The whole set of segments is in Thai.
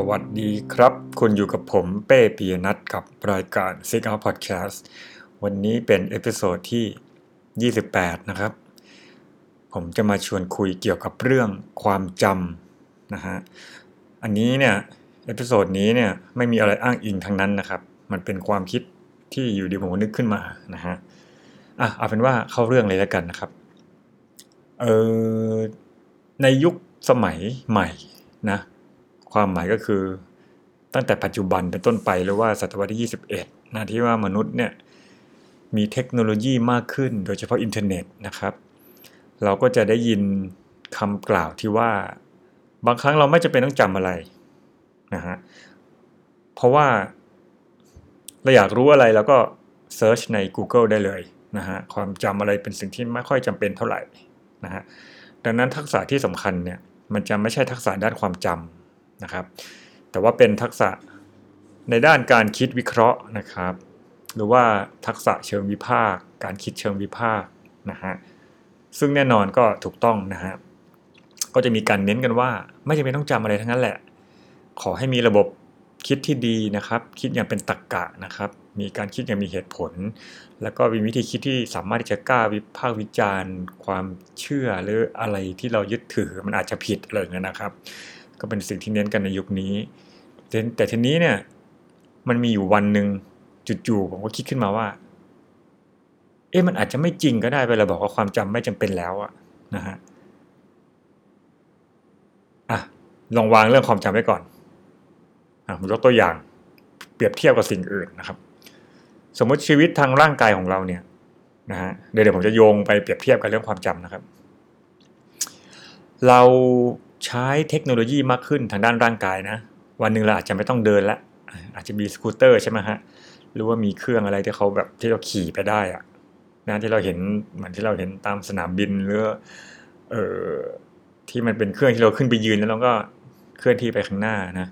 สวัสดีครับ คุณอยู่กับผมเป้ปียนัทกับรายการ Sick Out Podcast วันนี้เป็น episode ที่ 28 นะครับ ผมจะมาชวนคุยเกี่ยวกับเรื่องความจำนะฮะ อันนี้เนี่ย episode นี้เนี่ยไม่มีอะไรอ้างอิงทั้งนั้นนะครับ มันเป็นความคิดที่อยู่ดีผมนึกขึ้นมานะฮะ อะเอาเป็นว่าเข้าเรื่องเลยแล้วกันนะครับ เออในยุคสมัยใหม่นะ ความหมายก็คือ ตั้งแต่ปัจจุบันเป็นต้นไปหรือว่าศตวรรษที่ 21นะที่ว่ามนุษย์เนี่ยมีเทคโนโลยีมากขึ้น โดยเฉพาะอินเทอร์เน็ตนะครับ เราก็จะได้ยินคำกล่าวที่ว่าบางครั้งเราไม่จำเป็นต้องจำอะไรนะฮะเพราะว่าเราอยากรู้อะไรเราก็ search ใน Google ได้เลยนะฮะความจำอะไรเป็นสิ่งที่ไม่ค่อยจำเป็นเท่าไหร่นะฮะดังนั้นทักษะที่สำคัญเนี่ยมันจะไม่ใช่ทักษะด้านความจำ นะครับ แต่ว่าเป็นทักษะในด้านการคิดวิเคราะห์นะครับ หรือว่าทักษะเชิงวิพากษ์การคิดเชิงวิพากษ์นะฮะซึ่งแน่นอนก็ถูกต้องนะฮะก็จะมีการเน้นกันว่า ไม่จำเป็นต้องจำอะไรทั้งนั้นแหละ ขอให้มีระบบคิดที่ดีนะครับ คิดอย่างเป็นตรรกกะนะครับ มีการคิดอย่างมีเหตุผล แล้วก็มีวิธีคิดที่สามารถที่จะกล้าวิพากษ์วิจารณ์ ความเชื่อหรืออะไรที่เรายึดถือมันอาจจะผิดอะไรเงี้ยนะครับ ก็เป็นสิ่งที่เน้นกันในยุคนี้ แต่ทีนี้เนี่ย มันมีอยู่วันหนึ่งจู่ๆผมก็คิดขึ้นมาว่า เอ๊ะมันอาจจะไม่จริงก็ได้ไปเราบอกว่าความจำไม่จำเป็นแล้วอะนะฮะอะลองวางเรื่องความจำไว้ก่อนอะผมยกตัวอย่าง เปรียบเทียบกับสิ่งอื่นนะครับ สมมติชีวิตทางร่างกายของเราเนี่ยนะฮะเดี๋ยวเดี๋ยวผมจะโยงไปเปรียบเทียบกับเรื่องความจำนะครับ เรา ใช้เทคโนโลยีมากขึ้นทางด้านร่างกายนะ วันหนึ่งเราอาจจะไม่ต้องเดินละอาจจะมีสกูตเตอร์ใช่ไหมฮะหรือว่ามีเครื่องอะไรที่เขาแบบที่เราขี่ไปได้อะนะที่เราเห็นเหมือนที่เราเห็นตามสนามบินหรือเอ่อที่มันเป็นเครื่องที่เราขึ้นไปยืนแล้วเราก็เคลื่อนที่ไปข้างหน้านะ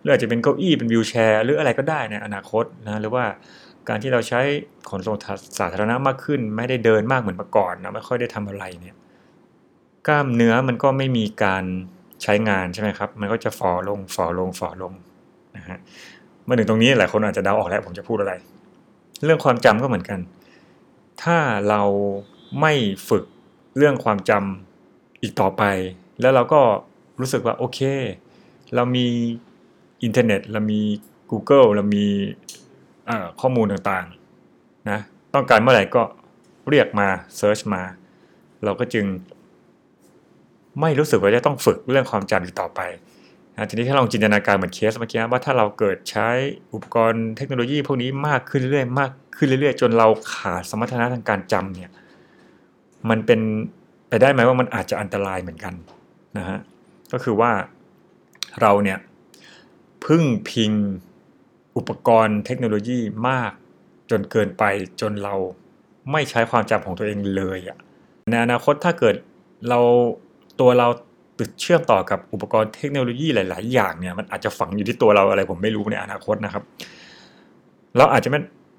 หรืออาจจะเป็นเก้าอี้เป็นวิวแชร์ หรืออะไรก็ได้ในอนาคตนะหรือว่าการที่เราใช้ขนส่งสาธารณะมากขึ้น ไม่ได้เดินมากเหมือนเมื่อก่อนนะไม่ค่อยได้ทำอะไรเนี่ย กล้ามเนื้อมันก็ไม่มีการใช้งานใช่ไหมครับ มันก็จะฝ่อลงฝ่อลงฝ่อลงนะฮะมาถึงตรงนี้หลายคนอาจจะเดาออกแล้วผมจะพูดอะไร เรื่องความจำก็เหมือนกัน ถ้าเราไม่ฝึกเรื่องความจำอีกต่อไป แล้วเราก็รู้สึกว่าโอเค เรามีอินเทอร์เน็ต เรามี Google เรามีข้อมูลต่างๆนะต้องการเมื่อไหร่ก็เรียกมา search มา เราก็จึง ไม่รู้สึกว่าจะต้องฝึกเรื่องความจำอีกต่อไปนะทีนี้ถ้าลองจินตนาการเหมือนเคสเมื่อกี้ว่าถ้าเราเกิดใช้อุปกรณ์เทคโนโลยีพวกนี้มากขึ้นเรื่อยๆมากขึ้นเรื่อยๆ จนเราขาดสมรรถนะทางการจำเนี่ยมันเป็นไปได้ไหมว่ามันอาจจะอันตรายเหมือนกันนะฮะก็คือว่าเราเนี่ยพึ่งพิงอุปกรณ์เทคโนโลยีมากจนเกินไปจนเราไม่ใช้ความจำของตัวเองเลยอะในอนาคตถ้าเกิดเรา ตัวเราติดเชื่อมต่อกับอุปกรณ์เทคโนโลยีหลาย ๆ อย่างเนี่ยมันอาจจะฝังอยู่ที่ตัวเราอะไรผมไม่รู้ในอนาคตนะครับ เราอาจจะไม่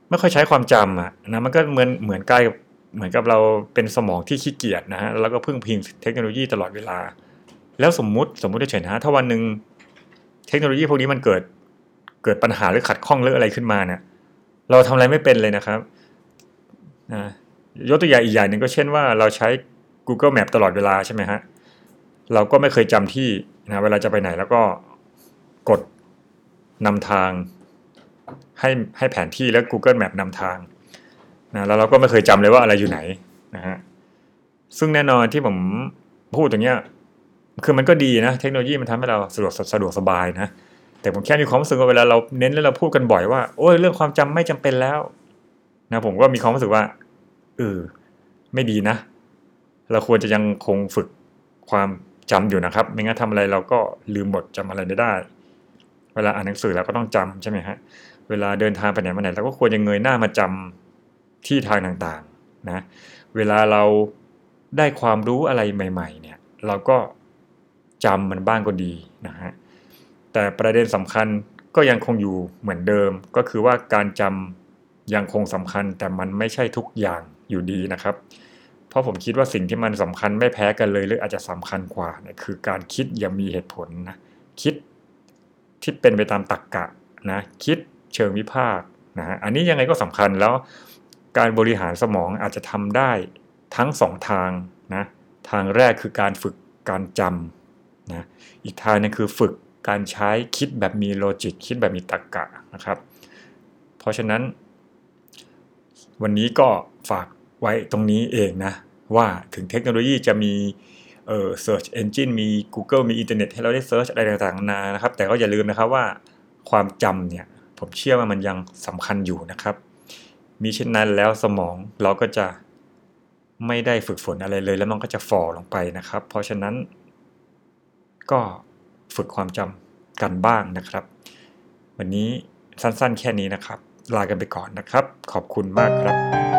ไม่ค่อยใช้ความจำอะนะมันก็เหมือนเหมือนใกล้เหมือนกับเราเป็นสมองที่ขี้เกียจนะฮะแล้วก็พึ่งพิงเทคโนโลยีตลอดเวลา แล้วสมมุติสมมุติเฉยๆนะถ้าวันหนึ่งเทคโนโลยีพวกนี้มันเกิดเกิดปัญหาหรือขัดข้องหรืออะไรขึ้นมาเนี่ยเราทำอะไรไม่เป็นเลยนะครับนะยกตัวอย่างอีกอย่างหนึ่งก็เช่นว่าเราใช้ Google Map ตลอดเวลาใช่ไหมฮะ เราก็ไม่เคยจำที่นะเวลาจะไปไหนแล้วก็กดนำทาง ให้ให้แผนที่แล้ว Google Map นำทางนะแล้วเราก็ไม่เคยจำเลยว่าอะไรอยู่ไหนนะฮะซึ่งแน่นอนที่ผมพูดตรงเนี้ยคือมันก็ดีนะ เทคโนโลยีมันทำให้เราสะดวกสะดวกสบายนะแต่ผมแค่มีความรู้สึกว่าเวลาเราเน้นแล้วเราพูดกันบ่อยว่าโอ้ยเรื่องความจำไม่จำเป็นแล้วนะผมก็มีความรู้สึกว่าเออไม่ดีนะ เราควรจะยังคงฝึกความ จำอยู่นะครับ ไม่งั้นทำอะไรเราก็ลืมหมดจำอะไรไม่ได้ เวลาอ่านหนังสือเราก็ต้องจำใช่ไหมฮะ เวลาเดินทางไปไหนมาไหนเราก็ควรจะเงยหน้ามาจำที่ทางต่างๆนะ เวลาเราได้ความรู้อะไรใหม่ ๆ เนี่ย เราก็จำมันบ้างก็ดีนะฮะ แต่ประเด็นสำคัญก็ยังคงอยู่เหมือนเดิม ก็คือว่าการจำยังคงสำคัญแต่มันไม่ใช่ทุกอย่างอยู่ดีนะครับ ราะผมคิดว่าสิ่งที่มันสำคัญไม่แพ้กันเลย หรืออาจจะสำคัญกว่าเนี่ยคือการคิดอย่างมีเหตุผลนะคิดที่เป็นไปตามตรรกกะนะคิดเชิงวิพากษ์นะฮะอันนี้ยังไงก็สำคัญแล้วการบริหารสมองอาจจะทำได้ทั้งสองทางนะทางแรกคือการฝึกการจำนะอีกทางนึงคือฝึกการใช้คิดแบบมีโลจิกคิดแบบมีตรรกกะนะครับ เพราะฉะนั้น วันนี้ก็ฝากไว้ตรงนี้เองนะ ว่าถึงเทคโนโลยีจะมีเอ่อ search engine มี Google มีอินเทอร์เน็ตให้เราได้ search อะไรต่างๆนานานะครับ แต่ก็อย่าลืมนะครับว่าความจำเนี่ย ผมเชื่อว่ามันยังสำคัญอยู่นะครับ มีเช่นนั้นแล้วสมองเราก็จะไม่ได้ฝึกฝนอะไรเลย แล้วมันก็จะฝ่อลงไปนะครับ เพราะฉะนั้น ก็ฝึกความจำกันบ้างนะครับ วันนี้สั้นๆ แค่นี้นะครับ ลากันไปก่อนนะครับ ขอบคุณมากครับ